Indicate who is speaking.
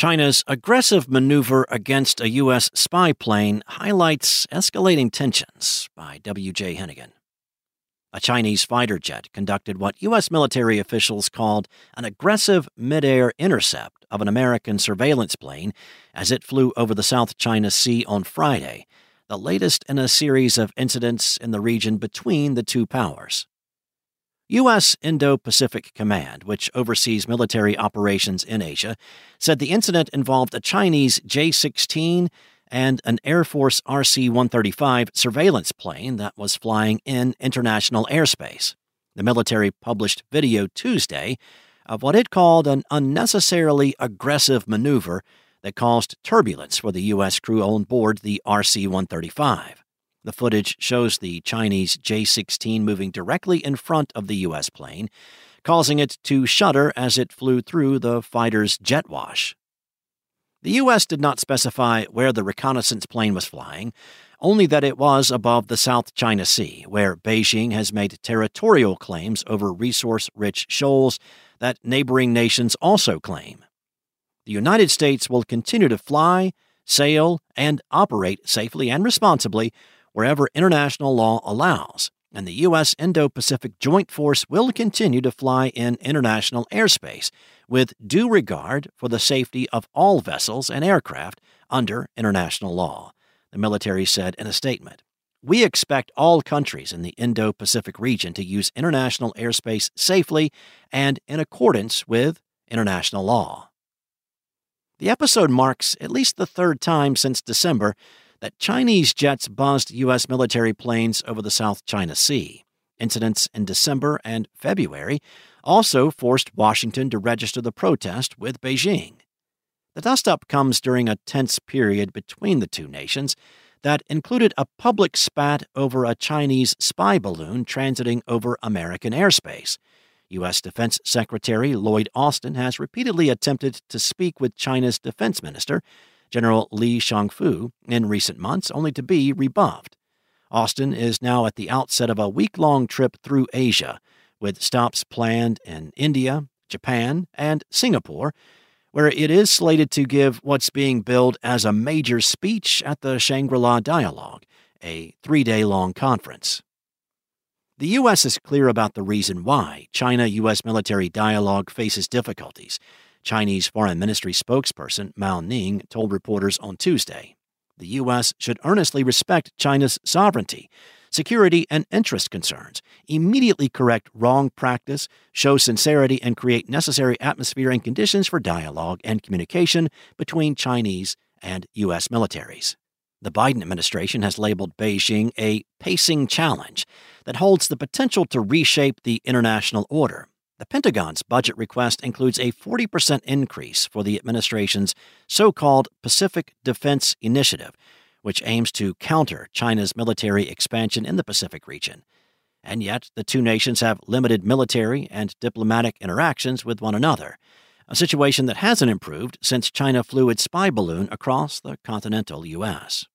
Speaker 1: China's aggressive maneuver against a U.S. spy plane highlights escalating tensions by W.J. Hennigan. A Chinese fighter jet conducted what U.S. military officials called an aggressive mid-air intercept of an American surveillance plane as it flew over the South China Sea on Friday, the latest in a series of incidents in the region between the two powers. U.S. Indo Pacific Command, which oversees military operations in Asia, said the incident involved a Chinese J 16 and an Air Force RC 135 surveillance plane that was flying in international airspace. The military published video Tuesday of what it called an unnecessarily aggressive maneuver that caused turbulence for the U.S. crew on board the RC 135. The footage shows the Chinese J 16 moving directly in front of the U.S. plane, causing it to shudder as it flew through the fighter's jet wash. The U.S. did not specify where the reconnaissance plane was flying, only that it was above the South China Sea, where Beijing has made territorial claims over resource rich shoals that neighboring nations also claim. The United States will continue to fly, sail, and operate safely and responsibly wherever international law allows, and the U.S. Indo Pacific Joint Force will continue to fly in international airspace with due regard for the safety of all vessels and aircraft under international law, the military said in a statement. We expect all countries in the Indo Pacific region to use international airspace safely and in accordance with international law. The episode marks at least the third time since December that Chinese jets buzzed U.S. military planes over the South China Sea. Incidents in December and February also forced Washington to register the protest with Beijing. The dust-up comes during a tense period between the two nations that included a public spat over a Chinese spy balloon transiting over American airspace. U.S. Defense Secretary Lloyd Austin has repeatedly attempted to speak with China's defense minister, General Li Shangfu, in recent months, only to be rebuffed. Austin is now at the outset of a week long trip through Asia, with stops planned in India, Japan, and Singapore, where it is slated to give what's being billed as a major speech at the Shangri La Dialogue, a three day long conference. The U.S. is clear about the reason why China U.S. military dialogue faces difficulties, Chinese Foreign Ministry spokesperson Mao Ning told reporters on Tuesday. The U.S. should earnestly respect China's sovereignty, security, and interest concerns, immediately correct wrong practice, show sincerity, and create necessary atmosphere and conditions for dialogue and communication between Chinese and U.S. militaries. The Biden administration has labeled Beijing a pacing challenge that holds the potential to reshape the international order the Pentagon's budget request includes a 40% increase for the administration's so called Pacific Defense Initiative, which aims to counter China's military expansion in the Pacific region. And yet, the two nations have limited military and diplomatic interactions with one another, a situation that hasn't improved since China flew its spy balloon across the continental U.S.